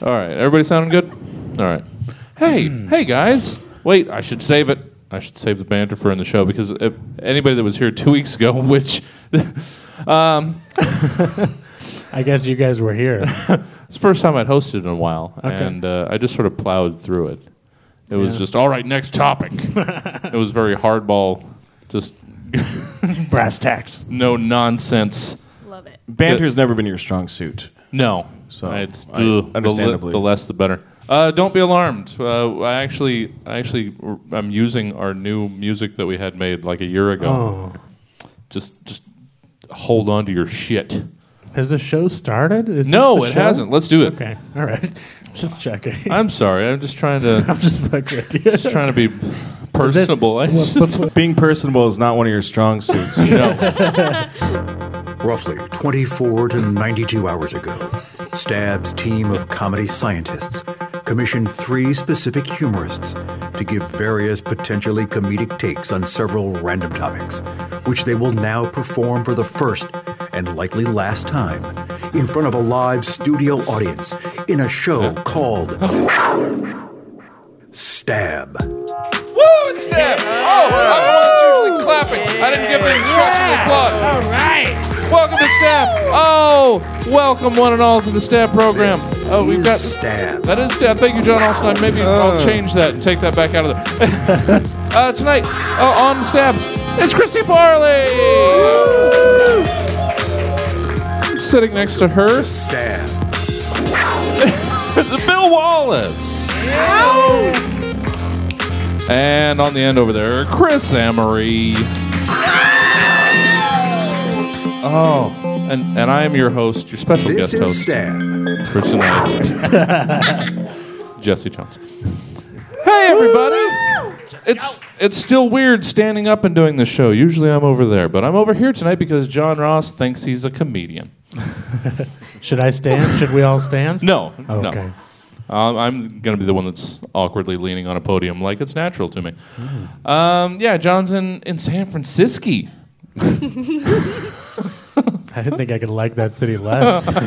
All right, everybody sounding good? All right. Hey, hey guys. Wait, I should save it. I should save the banter for in the show because if anybody that was here two weeks ago, which um, I guess you guys were here. it's the first time I'd hosted in a while, Okay. and uh, I just sort of plowed through it. It was Yeah. just all right. Next topic. it was very hardball, just Brass tacks. no nonsense. Love it. Banter's never been your strong suit. No. So, it's I- ugh, the, understandably. le- the less the better. Uh, don't be alarmed. Uh, I actually, I actually, I'm using our new music that we had made like a year ago. Oh. Just, just hold on to your shit. Has the show started? Is this No, the it show? hasn't. Let's do it. Okay. All right. Just checking. I'm sorry. I'm just trying to, I'm just fucking with you. just trying to be personable. I just, Being personable is not one of your strong suits. no. Roughly 24 to 92 hours ago, Stab's team of comedy scientists commissioned three specific humorists to give various potentially comedic takes on several random topics, which they will now perform for the first and likely last time in front of a live studio audience in a show called Stab. Woo! It's Stab. Oh, I'm the one usually clapping. I didn't give the instruction to applaud. All right. Welcome to Stab. Oh, welcome one and all to the Stab program. This Oh, we've got Stab. That is Stab. Thank you, John Austin. I maybe I'll change that and take that back out of there. uh, tonight uh, on Stab, it's Christy Farley. Sitting next to her, Stab. Bill Wallace. And on the end over there, Chris Emery. Oh, and, and I am your host, your special This guest is host Stab. for tonight, Jesse Johnson. Hey, everybody! It's it's still weird standing up and doing this show. Usually I'm over there, but I'm over here tonight because John Ross thinks he's a comedian. Should I stand? Should we all stand? No, Oh, no. okay. Um, I'm going to be the one that's awkwardly leaning on a podium like it's natural to me. Um, yeah, John's in, in San Francisco. I didn't think I could like that city less.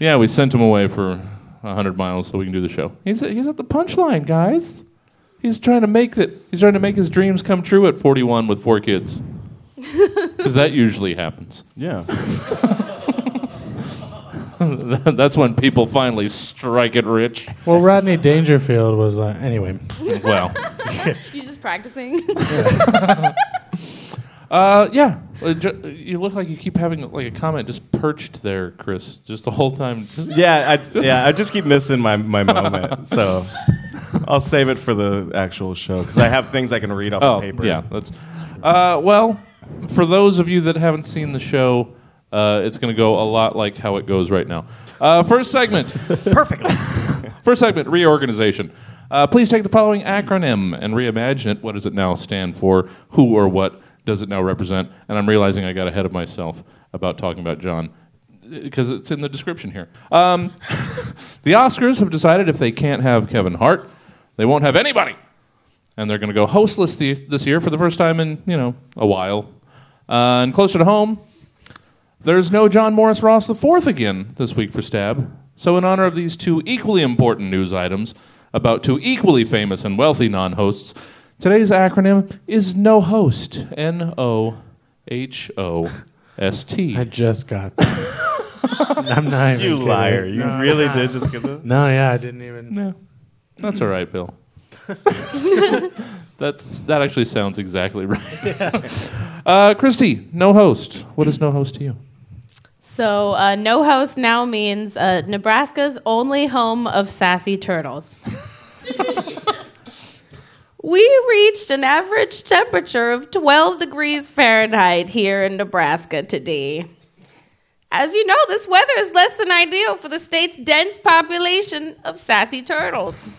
Yeah, we sent him away for 100 miles so we can do the show. He's, he's at the punchline, guys. He's trying to make it. He's trying to make his dreams come true at 41 with four kids. Because that usually happens. yeah. That's when people finally strike it rich. well, Rodney Dangerfield was like, anyway. Well, You just practicing? uh, yeah. Ju- You look like you keep having like a comment just perched there, Chris, just the whole time. Yeah, I, yeah, I just keep missing my, my moment. So I'll save it for the actual show because I have things I can read off Oh, the paper. yeah. That's uh, well. For those of you that haven't seen the show, uh, it's going to go a lot like how it goes right now. Uh, first segment. Perfectly. First segment, reorganization. Uh, please take the following acronym and reimagine it. What does it now stand for? Who or what does it now represent? And I'm realizing I got ahead of myself about talking about John because it's in the description here. Um, the Oscars have decided if they can't have Kevin Hart, they won't have anybody. And they're going to go hostless the, this year for the first time in, you know, a while. Uh, and closer to home, there's no John Morris Ross IV again this week for Stab. So, in honor of these two equally important news items about two equally famous and wealthy non hosts, today's acronym is No Host. N O H O S T. I just got that. I'm not even You kidding. liar. You really did just get that? No, yeah, I didn't even. No, that's all right, Bill. That's that actually sounds exactly right. uh, Christy, no host. What is no host to you? so, uh, no host now means uh, Nebraska's only home of sassy turtles. We reached an average temperature of 12 degrees Fahrenheit here in Nebraska today. As you know, this weather is less than ideal for the state's dense population of sassy turtles.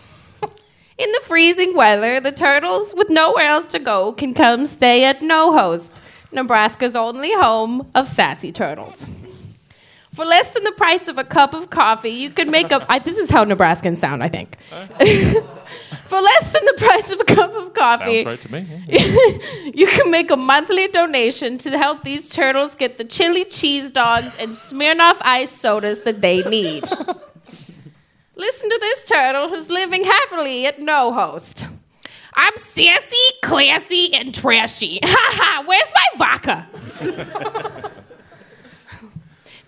In the freezing weather, the turtles with nowhere else to go can come stay at No Host, Nebraska's only home of sassy turtles. For less than the price of a cup of coffee, you can make a. I, this is how Nebraskans sound, I think. For less than the price of a cup of coffee, Sounds right to me. yeah. you can make a monthly donation to help these turtles get the chili cheese dogs and Smirnoff ice sodas that they need. Listen to this turtle who's living happily at no host. I'm sassy, classy, and trashy. Ha ha, where's my vodka?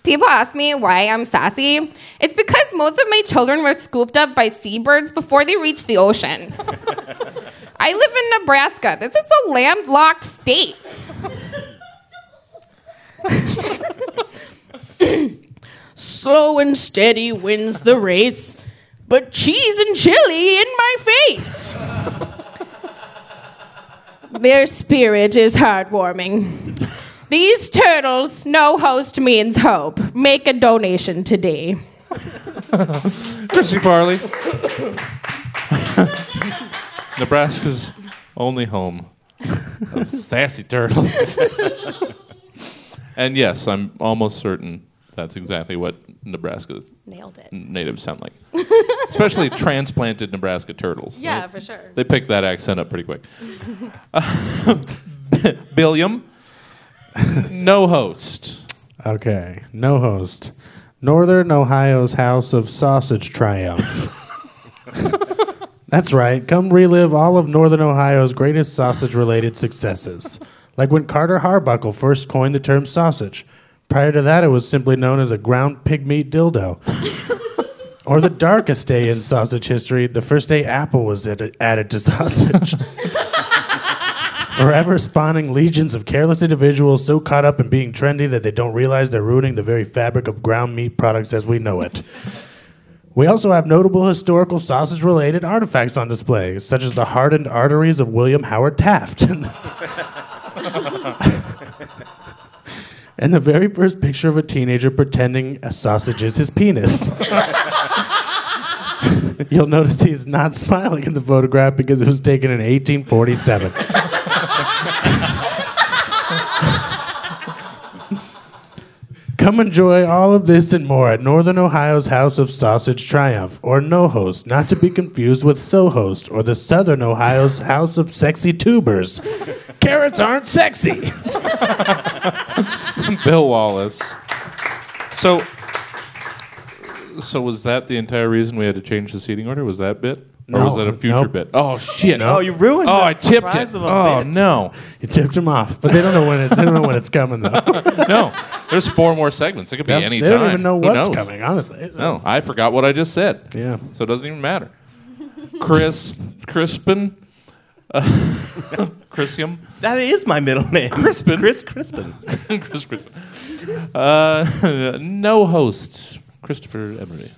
People ask me why I'm sassy. It's because most of my children were scooped up by seabirds before they reached the ocean. I live in Nebraska. This is a landlocked state. Slow and steady wins the race, but cheese and chili in my face. Their spirit is heartwarming. These turtles, no host means hope. Make a donation today. Christy Farley. Nebraska's only home of sassy turtles. and yes, I'm almost certain that's exactly what Nebraska Nailed it. natives sound like. Especially transplanted Nebraska turtles. Yeah, They- for sure. They pick that accent up pretty quick. Uh, Billiam, no host. Okay, no host. Northern Ohio's House of Sausage Triumph. That's right. Come relive all of Northern Ohio's greatest sausage related successes. Like when Carter Harbuckle first coined the term sausage. Prior to that, it was simply known as a ground pig meat dildo. or the darkest day in sausage history, the first day Apple was added added to sausage. Forever spawning legions of careless individuals so caught up in being trendy that they don't realize they're ruining the very fabric of ground meat products as we know it. We also have notable historical sausage related artifacts on display, such as the hardened arteries of William Howard Taft. and the very first picture of a teenager pretending a sausage is his penis. You'll notice he's not smiling in the photograph because it was taken in 1847. Come enjoy all of this and more at Northern Ohio's House of Sausage Triumph, or No Host, not to be confused with So Host, or the Southern Ohio's House of Sexy Tubers. Carrots aren't sexy. Bill Wallace. So, so was that the entire reason we had to change the seating order? Was that bit, or was that a future nope. bit? Oh shit! Oh, you ruined Oh, the I tipped it. of a Oh bit. no, You tipped him off, but they don't know when it, they don't know when it's coming though. no. There's four more segments. It could be That's- any they time. don't even know what's coming, honestly. No, I forgot what I just said. Yeah. So it doesn't even matter. Chris Crispin, uh, Chrisium, That is my middle name. Crispin. Chris Crispin. Chris Crispin. Uh, no host, Christopher Emery.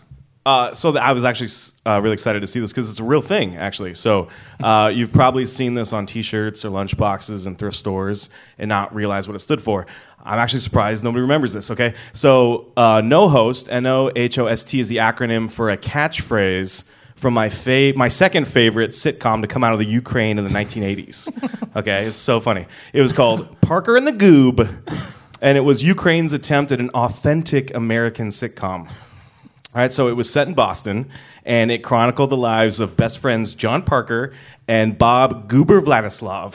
Uh, so th- I was actually uh, really excited to see this because it's a real thing, actually. So uh, you've probably seen this on T-shirts or lunchboxes and thrift stores and not realize what it stood for. I'm actually surprised nobody remembers this. Okay, so uh, no host, N O H O S T, is the acronym for a catchphrase from my fa- my second favorite sitcom to come out of the Ukraine in the 1980s. okay, it's so funny. It was called Parker and the Goob, and it was Ukraine's attempt at an authentic American sitcom. All right, so it was set in Boston, and it chronicled the lives of best friends John Parker and Bob Goober Vladislav,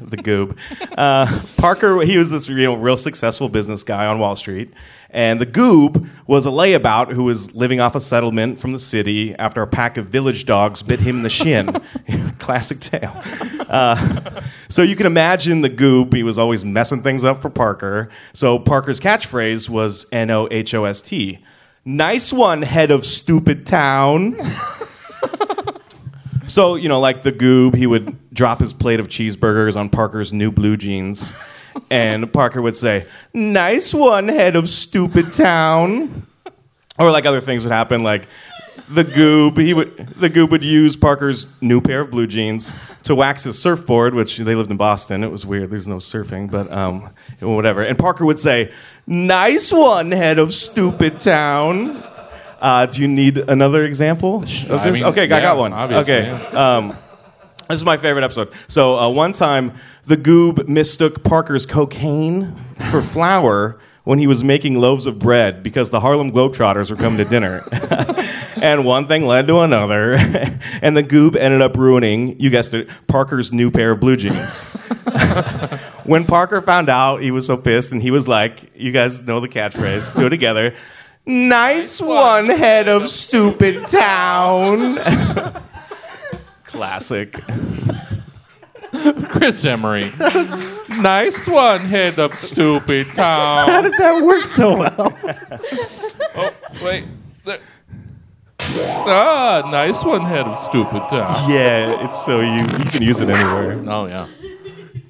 the Goob. Uh, Parker, he was this you know, real successful business guy on Wall Street, and the Goob was a layabout who was living off a settlement from the city after a pack of village dogs bit him in the shin. Classic tale. Uh, so you can imagine the Goob, he was always messing things up for Parker. So Parker's catchphrase was N O H O S T. Nice one, head of stupid town. so, you know, like the goob, he would drop his plate of cheeseburgers on Parker's new blue jeans. And Parker would say, Nice one, head of stupid town. Or like other things would happen, like the goob, he would the goob would use Parker's new pair of blue jeans to wax his surfboard, which they lived in Boston. It was weird. There's no surfing, but um, whatever. And Parker would say, "Nice one, head of stupid town." Uh, do you need another example? I mean, okay, I got one. obviously, okay. yeah. Um, this is my favorite episode. So uh, one time, the goob mistook Parker's cocaine for flour when he was making loaves of bread because the Harlem Globetrotters were coming to dinner. and one thing led to another. and the goob ended up ruining, you guessed it, Parker's new pair of blue jeans. when Parker found out, he was so pissed and he was like, you guys know the catchphrase, do it together. Nice one, head of stupid town. Classic. Chris Emery. nice one, head of stupid town. How did that work so well? Oh, wait. There. Ah, nice one, head of stupid town. Yeah, it's so you you can use it anywhere. Oh, yeah.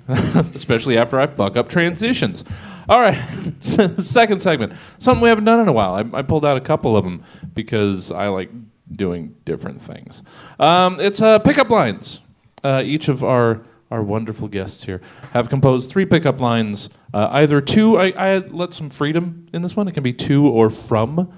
Especially after I fuck up transitions. All right, second segment. Something we haven't done in a while. I, I pulled out a couple of them because I like doing different things. Um, it's uh, pickup lines. Uh, each of our our wonderful guests here have composed three pickup lines. Uh, either two, I, I let some freedom in this one. It can be to or from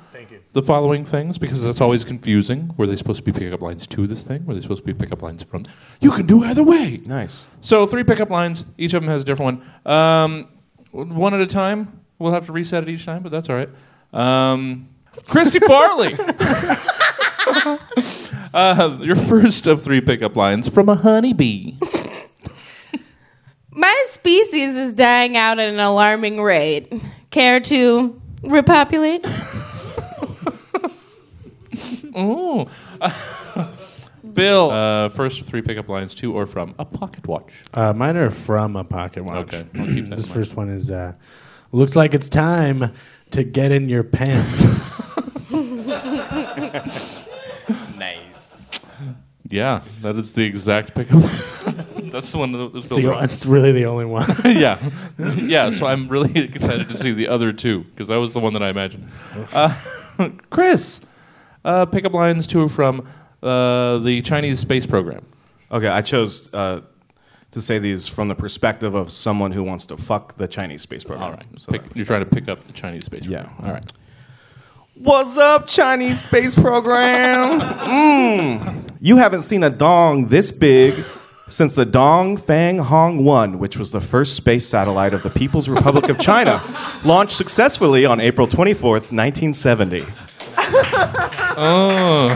the following things because that's always confusing. Were they supposed to be pickup lines to this thing? Were they supposed to be pickup lines from? You can do either way. Nice. So three pickup lines. Each of them has a different one. Um, one at a time. We'll have to reset it each time, but that's all right. Um, Christy Farley. uh, your first of three pickup lines from a honeybee. My species is dying out at an alarming rate. Care to repopulate? Ooh. Bill. Uh, first three pickup lines to or from a pocket watch. Uh, mine are from a pocket watch. Okay, I'll keep that this in mind. first one is uh, looks like it's time to get in your pants. Nice. Yeah, that is the exact pickup. line. that's the one that was it's, the, wrong. it's really the only one. yeah, yeah. So I'm really excited to see the other two because that was the one that I imagined. Uh, Chris, uh, pickup lines to or from uh, the Chinese space program. Okay, I chose uh, to say these from the perspective of someone who wants to fuck the Chinese space program. All right, So Pick, you're trying to pick up the Chinese space program. Yeah. All right. What's up, Chinese space program? Mm. You haven't seen a dong this big since the Dong Fang Hong 1, which was the first space satellite of the People's Republic of China, launched successfully on April 24th, 1970. Oh.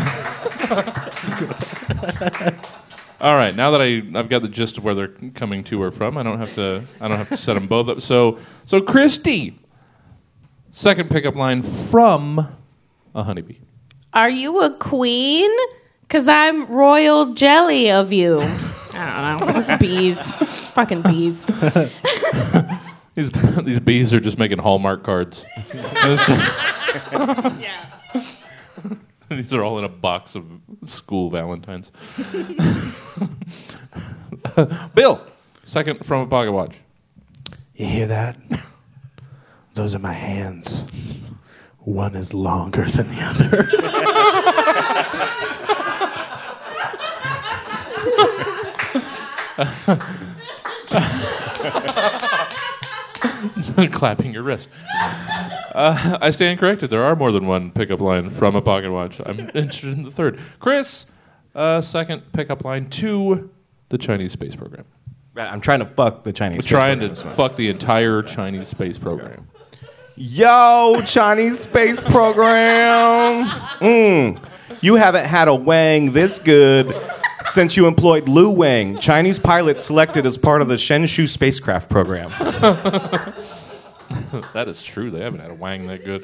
All right. Now that I I've got the gist of where they're coming to or from, I don't have to I don't have to set them both up. So so Christy, second pickup line from a honeybee. Are you a queen? Cause I'm royal jelly of you. I don't know. It's bees. It's fucking bees. These these bees are just making Hallmark cards. It's just- These are all in a box of school Valentines. Bill, second from a pocket watch. You hear that? Those are my hands. One is longer than the other. clapping your wrist. Uh, I stand corrected. There are more than one pickup line from a pocket watch. I'm interested in the third. Chris, uh, second pickup line to the Chinese space program. I'm trying to fuck the Chinese We're space trying to fuck the entire Chinese space program. Yo, Chinese space program. Mm. You haven't had a Wang this good since you employed Liu Wang, Chinese pilot selected as part of the Shenzhou spacecraft program. That is true. They haven't had a wang that good.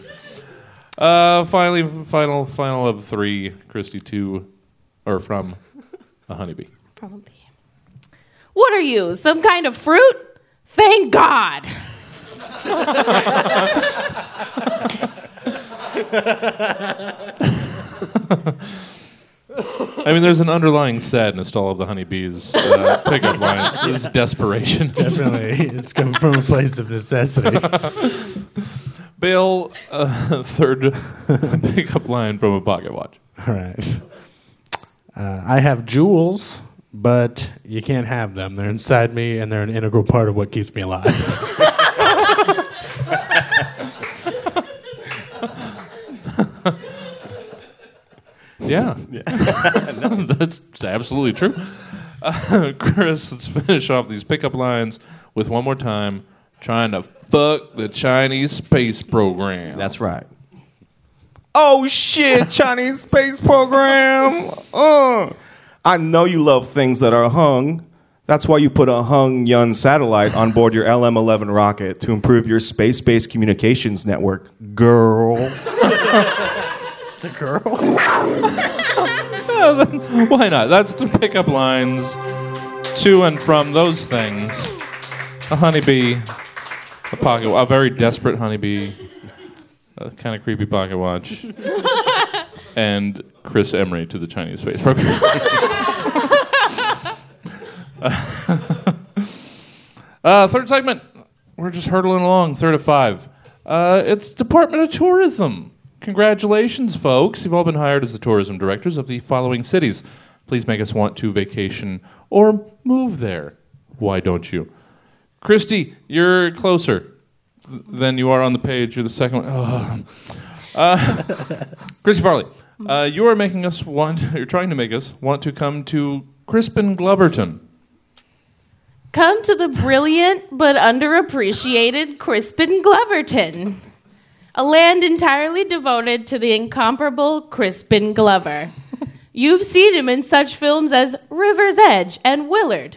Uh, finally, final, final of three. Christy two, or from a honeybee. Probably. What are you? Some kind of fruit? Thank God. I mean, there's an underlying sadness to all of the honeybees uh, pickup lines. There's desperation. Definitely, it's coming from a place of necessity. Bill, uh, third pickup line from a pocket watch. All right. Uh, I have jewels, but you can't have them. They're inside me, and they're an integral part of what keeps me alive. Yeah. That's absolutely true. Uh, Chris, let's finish off these pickup lines with one more time trying to Fuck the Chinese space program. That's right. Oh shit, Chinese space program. Uh. I know you love things that are hung. That's why you put a hung Yun satellite on board your LM 11 rocket to improve your space based communications network, girl. It's a girl. Why not? That's the pickup lines to and from those things. A honeybee, a pocket, a very desperate honeybee, a kind of creepy pocket watch, and Chris Emery to the Chinese space program. uh, third segment. We're just hurtling along. Third of five. Uh, it's Department of Tourism. Congratulations, folks. You've all been hired as the tourism directors of the following cities. Please make us want to vacation or move there. Why don't you? Christy, you're closer th- than you are on the page. You're the second one. Oh. Uh, Christy Farley, uh, you are making us want. You're trying to make us want to come to Crispin Gloverton. Come to the brilliant but underappreciated Crispin Gloverton, a land entirely devoted to the incomparable Crispin Glover. You've seen him in such films as River's Edge and Willard.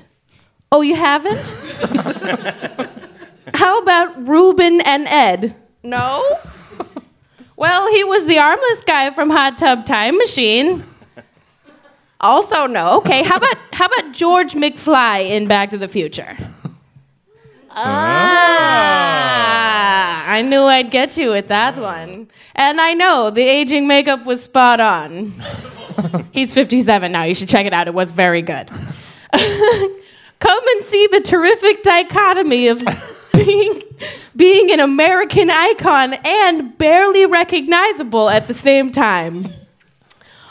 Oh, you haven't? How about Rubin and Ed? No? Well, he was the armless guy from Hot Tub Time Machine. Also no. Okay, how about how about George McFly in Back to the Future? Ah, I knew I'd get you with that one. And I know the aging makeup was spot on. He's 57 now. You should check it out. It was very good. Come and see the terrific dichotomy of being being an American icon and barely recognizable at the same time.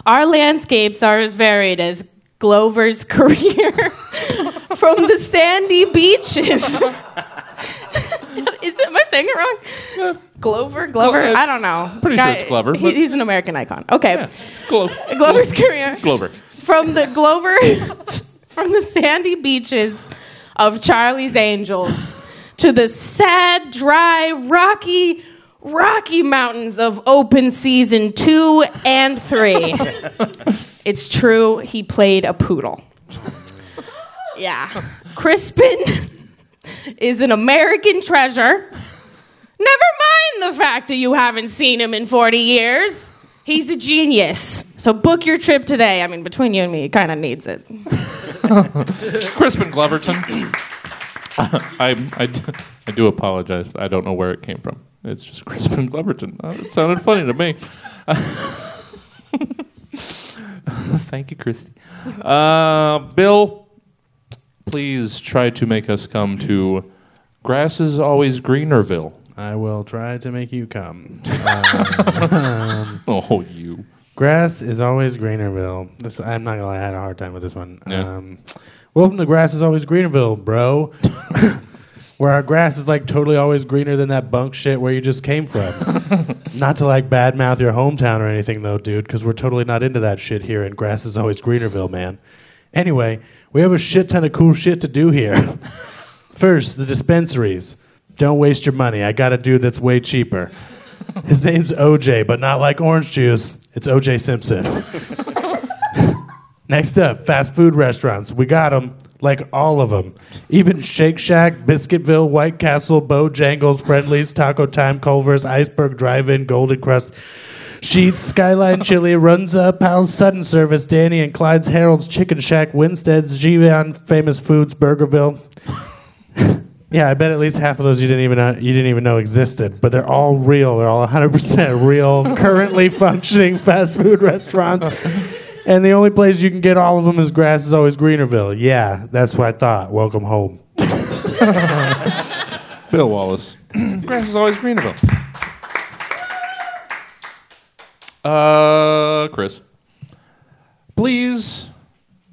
Our landscapes are as varied as Glover's career from the sandy beaches. Is it, am I saying it wrong? Glover, Glover, Glo- I don't know. Pretty sure it's Glover, he- he's an American icon. Okay, Glo- Glover's career Glover. from the Glover from the sandy beaches of Charlie's Angels to the sad, dry, rocky, rocky mountains of open season 2 and 3. it's true he played a poodle. Yeah. Crispin is an American treasure. Never mind the fact that you haven't seen him in 40 years. He's a genius. So book your trip today. I mean, between you and me, he kind of needs it. Crispin Gloverton. I I do apologize. I don't know where it came from. It's just Crispin Gloverton. Uh, it sounded funny to me. Thank you, Christy. Uh, Bill, please try to make us come to Grass is Always Greenerville. I will try to make you come. Oh, you. Grass is always Greenerville. This, I'm not gonna lie, I had a hard time with this one. Yeah. Um, welcome to Grass is always Greenerville, bro. where our grass is like totally always greener than that bunk shit where you just came from. not to like badmouth your hometown or anything though, dude, because we're totally not into that shit here. And Grass is always Greenerville, man. Anyway, we have a shit ton of cool shit to do here. First, the dispensaries. Don't waste your money. I got a dude that's way cheaper. His name's OJ, but not like orange juice. It's OJ Simpson. Next up, fast food restaurants. We got them, like all of them. Even Shake Shack, Biscuitville, White Castle, Bojangles, Friendly's, Taco Time, Culver's, Iceberg Drive-In, Golden Krust, Sheetz, Skyline Chili, Runza, Pal's Sudden Service, Danny and Clyde's Harold's Chicken Shack, Winstead's, Giveon, Famous Foods, Burgerville. Yeah, I bet at least half of those you didn't even know, you didn't even know existed, but they're all real. They're all 100% real, currently functioning fast food restaurants. And the only place you can get all of them is Grass is Always Greenerville. Yeah, that's what I thought. Welcome home. Bill Wallace. Grass is always Greenerville. Uh, Chris, please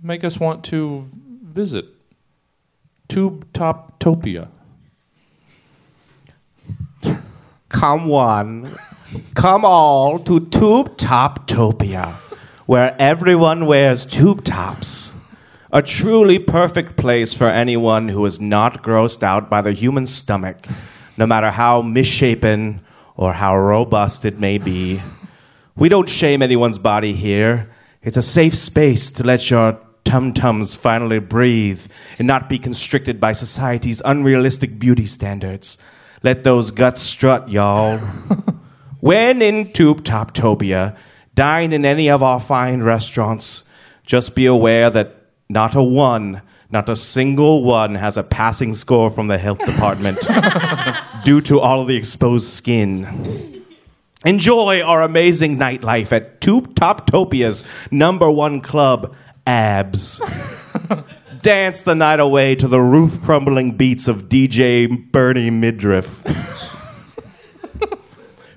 make us want to visit Tube Top Topia. Come one, come all to Tube Top Topia, where everyone wears tube tops. A truly perfect place for anyone who is not grossed out by the human stomach. no matter how misshapen or how robust it may be. We don't shame anyone's body here. It's a safe space to let your tum tums finally breathe and not be constricted by society's unrealistic beauty standards. Let those guts strut, y'all. when in Tube Toptopia, dine in any of our fine restaurants, just be aware that not a one, not a single one has a passing score from the health department due to all of the exposed skin. Enjoy our amazing nightlife at Tube Toptopia's number one club, Abs. Dance the night away to the roof crumbling beats of DJ Bernie Midriff.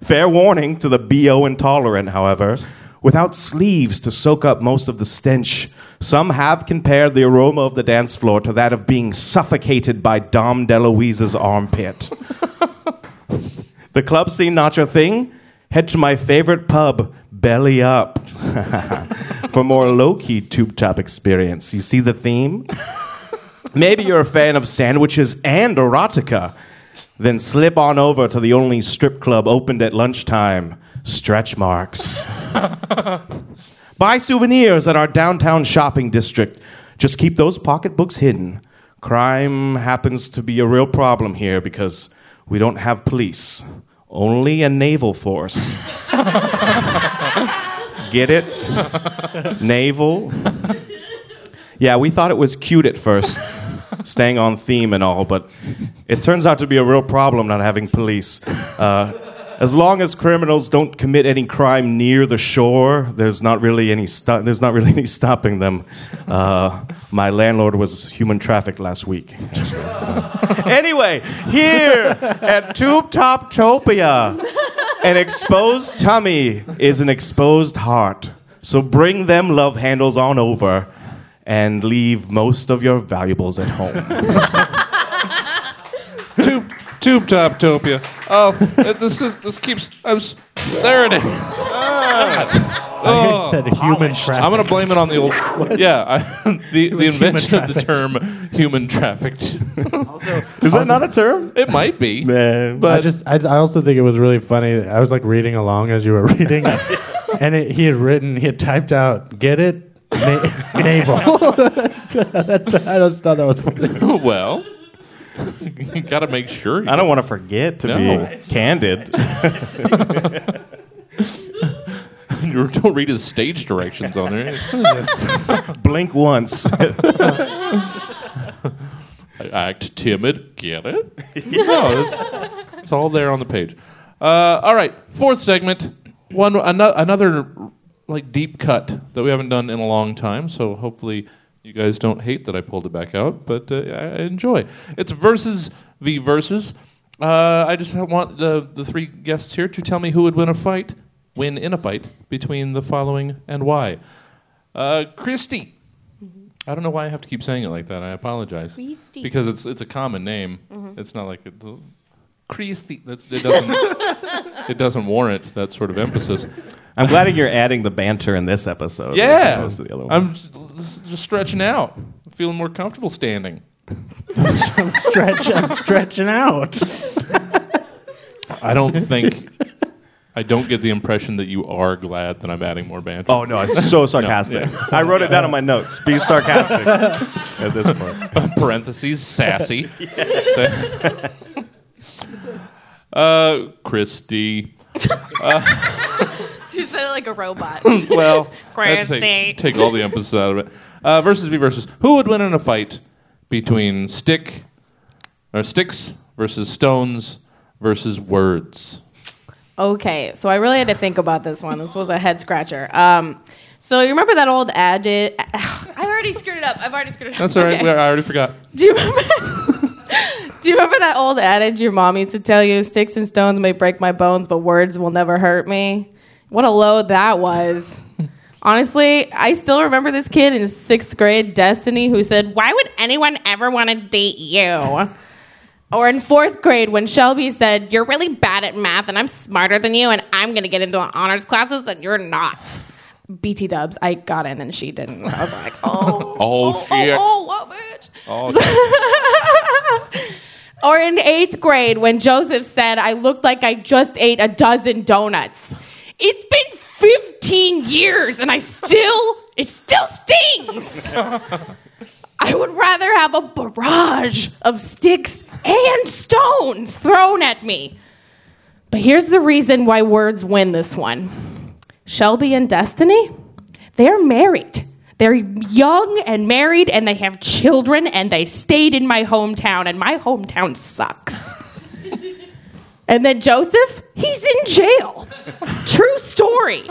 Fair warning to the BO intolerant, however. Without sleeves to soak up most of the stench, some have compared the aroma of the dance floor to that of being suffocated by Dom DeLuise's armpit. the club scene not your thing? Head to my favorite pub, Belly Up, for more low key tube top experience. You see the theme? Maybe you're a fan of sandwiches and erotica. Then slip on over to the only strip club opened at lunchtime, Stretch Marks. Buy souvenirs at our downtown shopping district. Just keep those pocketbooks hidden. Crime happens to be a real problem here because we don't have police, only a naval force. Get it? Naval? Yeah, we thought it was cute at first, staying on theme and all, but it turns out to be a real problem not having police. Uh, as long as criminals don't commit any crime near the shore, there's not really any sto- there's not really any stopping them. Uh, my landlord was human trafficked last week. Anyway, here at Tube Top Topia, an exposed tummy is an exposed heart. So bring them love handles on over and leave most of your valuables at home. Tube, tube Toptopia. Oh, this is this keeps. I'm. there. It is. Ah. I Oh, said human traffic. I'm gonna blame it on the old. Yeah, I, the the was human invention of the trafficked. term human trafficked. Is that not a term? it might be, Man. but I just, I, I also think it was really funny. I was like reading along as you were reading, and it, he had written, he had typed out, "Get it, Na- naval." I just thought that was funny. well, you got to make sure. You I don't want to forget to No. be candid. you don't read his stage directions on there. Blink once. Act timid. Get it? no, it's, it's all there on the page. Uh, all right, fourth segment. One ano- another like deep cut that we haven't done in a long time. So hopefully you guys don't hate that I pulled it back out, but uh, I enjoy. It's versus v versus. Uh, I just want the the three guests here to tell me who would win a fight, win in a fight between the following and why. Uh, Christy. I don't know why I have to keep saying it like that. I apologize. Christy. Because it's it's a common name. It's not like it's Christy. That's, it doesn't it doesn't warrant that sort of emphasis. I'm glad that you're adding the banter in this episode. as Yeah, opposed to the other I'm ones. just, just stretching out. I'm feeling more comfortable standing. I'm, stretch, I'm stretching out. I don't think. I don't get the impression that you are glad that I'm adding more banter. Oh no, it's so sarcastic. I wrote it down on my notes. Be sarcastic at this point. parentheses sassy. uh, Christy. She said it like a robot. well, I'd say Christy. take all the emphasis out of it. Uh, versus V versus. Who would win in a fight between stick or sticks versus stones versus words? Okay, so I really had to think about this one. This was a head scratcher. Um, so you remember that old adage? I already screwed it up. I've already screwed it up. That's all right. Okay. I already forgot. Do you remember? Do you remember that old adage your mom used to tell you? Sticks and stones may break my bones, but words will never hurt me. What a load that was. Honestly, I still remember this kid in sixth grade, Destiny, who said, "Why would anyone ever want to date you?" Or in fourth grade, when Shelby said, You're really bad at math and I'm smarter than you and I'm going to get into honors classes and you're not. BT dubs, I got in and she didn't. So I was like, Oh, oh, oh, oh, shit. Oh, oh, what, bitch? Oh, Or in eighth grade when Joseph said I looked like I just ate a dozen donuts. It's been 15 years and I still, it still stings. I would rather have a barrage of sticks and stones thrown at me. But here's the reason why words win this one Shelby and Destiny, they're married. They're young and married, and they have children, and they stayed in my hometown, and my hometown sucks. and then Joseph, he's in jail. True story.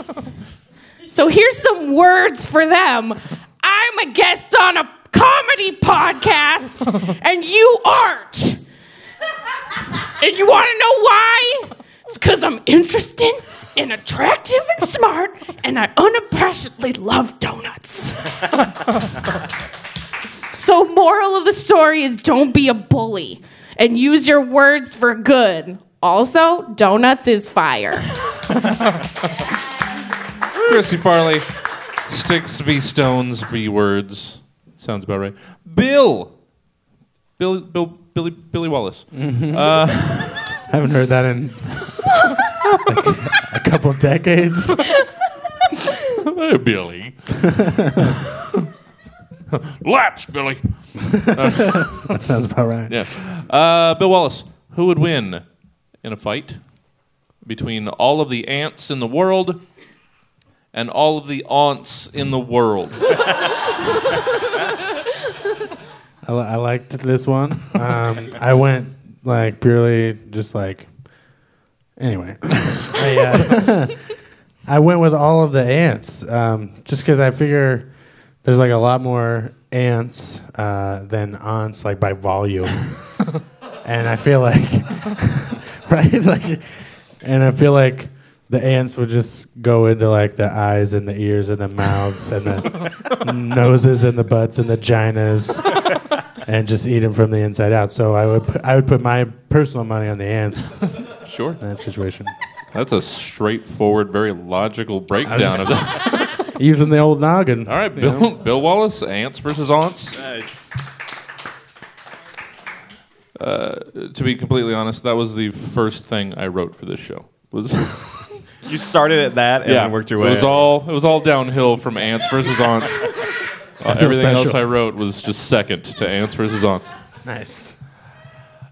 So here's some words for them. I'm a guest on a comedy podcast, and you aren't. And you want to know why? It's because I'm interesting and attractive and smart, and I unabashedly love donuts. so, moral of the story is don't be a bully and use your words for good. Also, donuts is fire. Chrissy Farley, sticks v stones v words. Sounds about right. Bill, Bill, Bill, Billy, Billy Wallace. I haven't heard that in like a couple of decades. Hey, Billy. Laps, Billy. That sounds about right. Yeah. Uh, Bill Wallace, who would win in a fight between all of the ants in the world and all of the aunts in the world? I, I liked this one. Um, I went like purely just like. Anyway, I, uh, I went with all of the ants um, just because I figure there's like a lot more ants uh, than aunts like by volume, and I feel like right like, and I feel like the ants would just go into like the eyes and the ears and the mouths and the noses and the butts and the vaginas and just eat them from the inside out. So I would put, I would put my personal money on the ants Sure. in that situation. That's a straightforward, very logical breakdown of that. Using the old noggin. All right, Bill. Bill Wallace, ants versus aunts. Nice. Uh, to be completely honest, that was the first thing I wrote for this show. Was You started at that and then worked your way. It was all it was all downhill from ants versus aunts. Uh, feel everything else. I wrote was just second to ants versus aunts. Nice.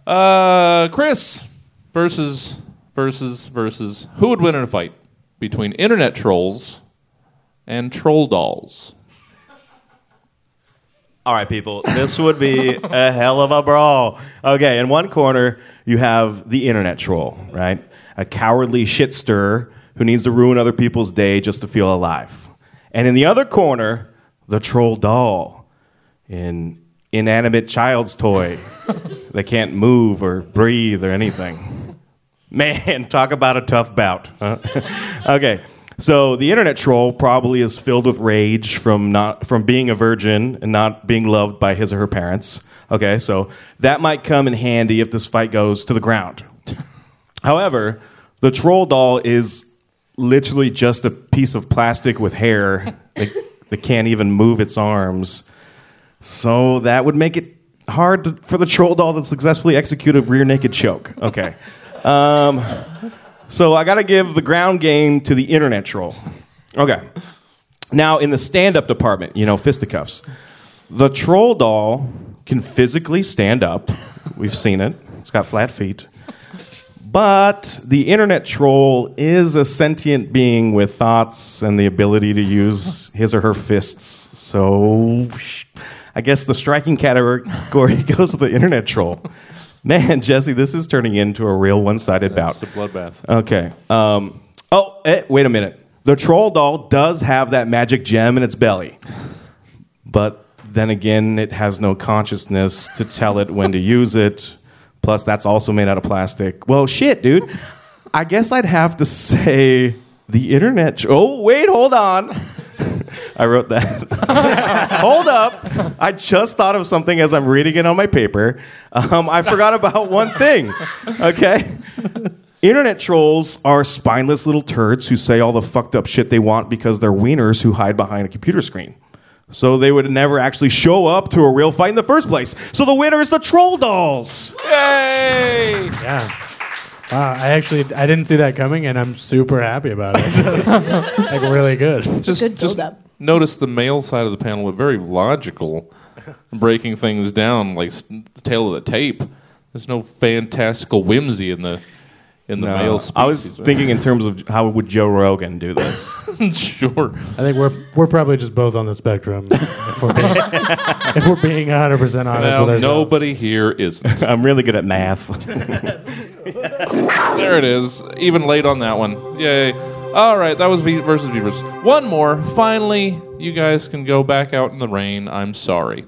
Uh, Chris versus versus versus who would win in a fight between internet trolls and troll dolls? All right, people. This would be a hell of a brawl. Okay, in one corner, you have the internet troll, right? A cowardly shit stirrer who needs to ruin other people's day just to feel alive. And in the other corner, the troll doll, an inanimate child's toy that can't move or breathe or anything. Man, talk about a tough bout. huh? okay, so the internet troll probably is filled with rage from not from being a virgin and not being loved by his or her parents. Okay, so that might come in handy if this fight goes to the ground. However, the troll doll is literally just a piece of plastic with hair that can't even move its arms. So that would make it hard to, for the troll doll to successfully execute a rear naked choke. Okay. Um, so I got to give the ground game to the internet troll. Okay. Now, in the stand up department, you know, fisticuffs, the troll doll can physically stand up. We've seen it, it's got flat feet. But the internet troll is a sentient being with thoughts and the ability to use his or her fists. So I guess the striking category goes to the internet troll. Man, Jesse, this is turning into a real one sided bout. It's a bloodbath. Okay. Um, oh, eh, wait a minute. The troll doll does have that magic gem in its belly. But then again, it has no consciousness to tell it when to use it. Plus, that's also made out of plastic. Well, shit, dude. I guess I'd have to say the internet. Oh, wait, hold on. I wrote that. hold up. I just thought of something as I'm reading it on my paper. Um, I forgot about one thing. Okay. Internet trolls are spineless little turds who say all the fucked up shit they want because they're wieners who hide behind a computer screen. So they would never actually show up to a real fight in the first place. So the winner is the Troll Dolls. Yay! Yeah. Wow, I actually I didn't see that coming, and I'm super happy about it. like really good. Just, good just build-up. notice the male side of the panel were very logical, breaking things down like s- the tail of the tape. There's no fantastical whimsy in the in the male species. I was right? thinking in terms of how would Joe Rogan do this. sure. I think we're we're probably just both on the spectrum. If we're being, if we're being 100 percent honest Now, with ourselves. nobody here isn't. I'm really good at math. there it is. Even late on that one. Yay. All right, that was V versus Beavers. One more. Finally, you guys can go back out in the rain. I'm sorry.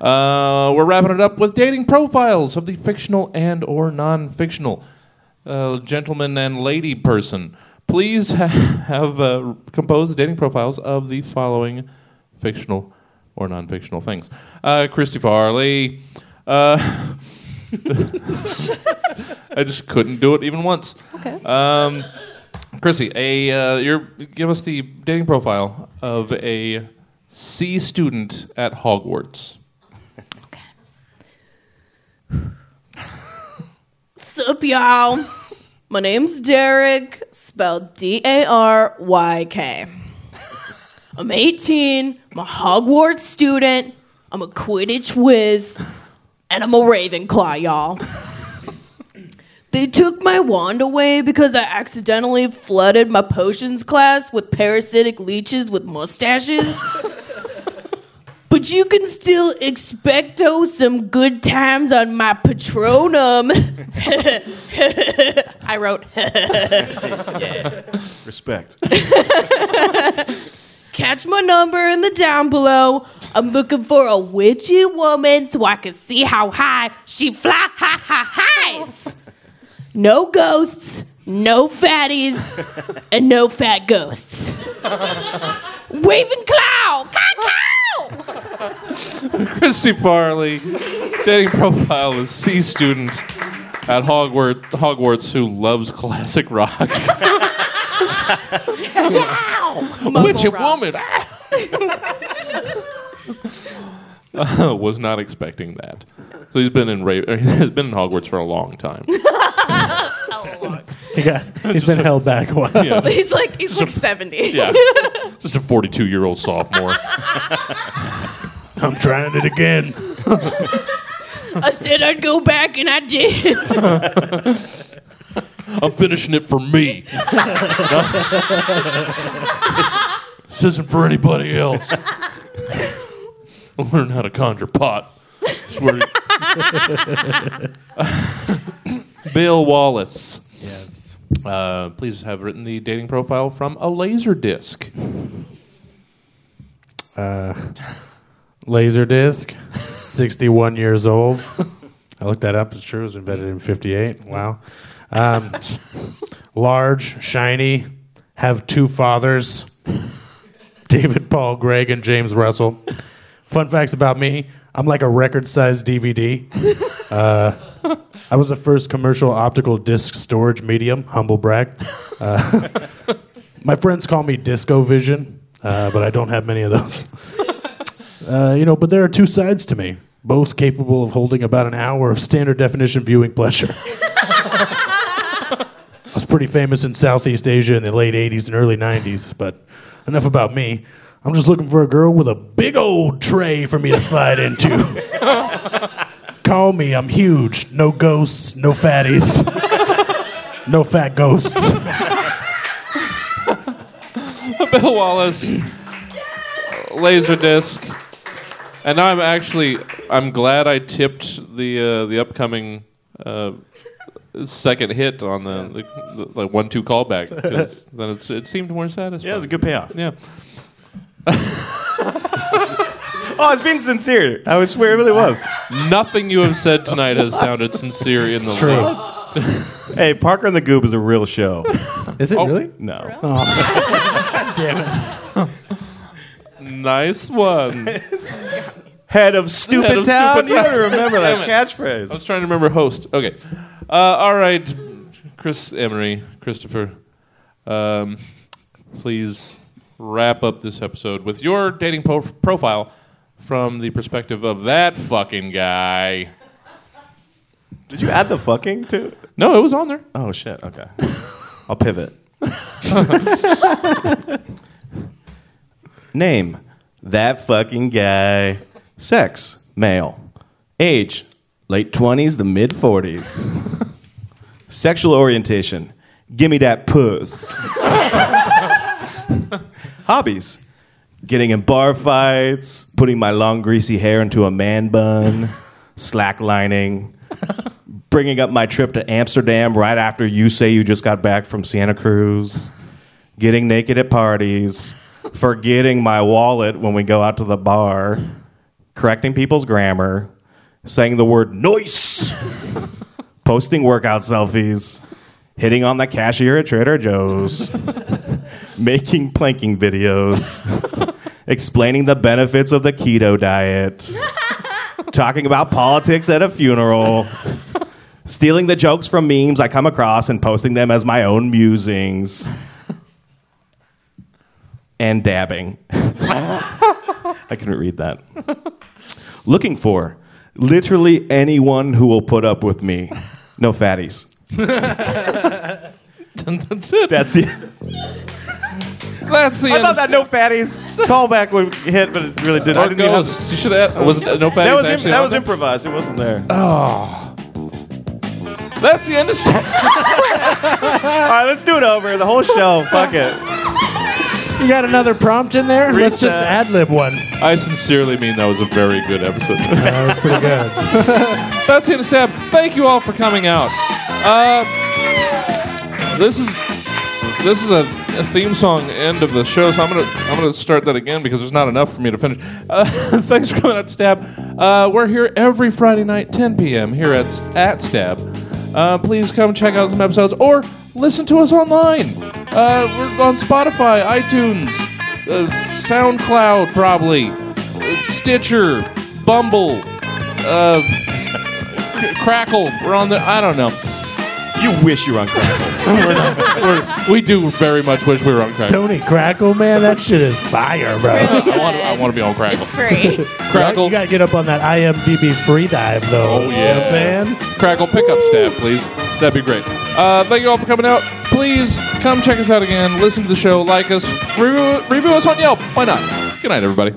Uh, we're wrapping it up with dating profiles of the fictional and or non-fictional uh, gentleman and lady person. Please ha- have uh, composed dating profiles of the following fictional or non-fictional things. Uh, Christy Farley. Uh, I just couldn't do it even once. Okay. Um, Chrissy, a uh, you're, give us the dating profile of a C student at Hogwarts. Sup, y'all? My name's Derek, spelled D A R Y K. I'm 18, I'm a Hogwarts student, I'm a Quidditch whiz, and I'm a Ravenclaw, y'all. They took my wand away because I accidentally flooded my potions class with parasitic leeches with mustaches. But you can still expecto some good times on my Patronum. I wrote, Respect. catch my number in the down below. I'm looking for a witchy woman so I can see how high she fly ha ha highs. No ghosts, no fatties, and no fat ghosts. Waving cloud, cow Christy Farley, dating profile is C student at Hogwarts, Hogwarts who loves classic rock. Wow! Witchy woman. ah. was not expecting that. So he's been in Ra- he's been in Hogwarts for a long time. He got, he's been held back a while. Yeah. He's like he's like 70. Yeah. Just a 42 year old sophomore. I'm trying it again. I said I'd go back and I did. I'm finishing it for me. this isn't for anybody else. I'll learn how to conjure pot. Swear to- Bill Wallace. Yes. Uh, please have written the dating profile from a laser disc. Laserdisc, 61 years old. I looked that up. It's true. It was invented in 58. Wow. Um, large, shiny, have two fathers David Paul Gregg and James Russell. Fun facts about me I'm like a record sized DVD. Uh, I was the first commercial optical disc storage medium, humble brag. Uh, my friends call me Disco Vision, uh, but I don't have many of those. Uh, you know, but there are two sides to me, both capable of holding about an hour of standard definition viewing pleasure. I was pretty famous in Southeast Asia in the late 80s and early 90s, but enough about me. I'm just looking for a girl with a big old tray for me to slide into. Call me, I'm huge. No ghosts, no fatties. no fat ghosts. Bill Wallace, laser disc, and now I'm actually I'm glad I tipped the uh, the upcoming uh, second hit on the, the, the like one two callback because then it's, it seemed more satisfying. Yeah, it was a good payoff. Yeah. Oh, it's being sincere. I would swear it really was. Nothing you have said tonight has sounded sincere in the True. least. Hey, Parker and the Goob is a real show. Is it Oh. really? No. Oh. Damn it. Nice one. Head of Stupid Head of Town. Stupid You Town. gotta remember that Damn catchphrase. I was trying to remember host. Okay. Uh, all right. Chris Emery, Christopher, um, please wrap up this episode with your dating po- profile from the perspective of that fucking guy. Did you add the fucking to? No, it was on there. Oh shit. Okay. I'll pivot. Name that fucking guy. Sex male. Age late twenties to mid forties. Sexual orientation. Give me that puss. Hobbies. Getting in bar fights, putting my long greasy hair into a man bun, slacklining, bringing up my trip to Amsterdam right after you say you just got back from Santa Cruz, getting naked at parties, forgetting my wallet when we go out to the bar, correcting people's grammar, saying the word noise, posting workout selfies, hitting on the cashier at Trader Joe's, making planking videos, explaining the benefits of the keto diet, talking about politics at a funeral stealing the jokes from memes I come across and posting them as my own musings, and dabbing. I couldn't read that. Looking for literally anyone who will put up with me. No fatties. That's it. That's the. That's the I end. thought that no fatties callback would hit, but it really didn't. I Or didn't even ghosts. You should have. Was it, no that was, actually that on was there? improvised. It wasn't there. Oh. That's the end of. All right, let's do it over. The whole show. Fuck it. You got another prompt in there? Let's just ad lib one. I sincerely mean that was a very good episode. That was pretty good. That's end stab. Thank you all for coming out. Uh, this is this is a, a theme song end of the show, so I'm gonna I'm gonna start that again because there's not enough for me to finish. Uh, thanks for coming out, to Stab. Uh, we're here every Friday night, 10 p.m. here at at Stab. Uh, please come check out some episodes or listen to us online. Uh, we're on Spotify, iTunes, uh, SoundCloud, probably, uh, Stitcher, Bumble, uh, C- Crackle. We're on there. I don't know. You wish you were on Crackle. We're, we do very much wish we were on Crackle. Sony Crackle, man, that shit is fire, bro. Really I want, I want to be on Crackle. It's free. Crackle, You gotta get up on that IMDb Freedive, though. Oh, You know yeah. what I'm saying? Crackle pickup stab, please. That'd be great. Uh, thank you all for coming out. Please come check us out again. Listen to the show, like us, review, review us on Yelp. Why not? Good night, everybody.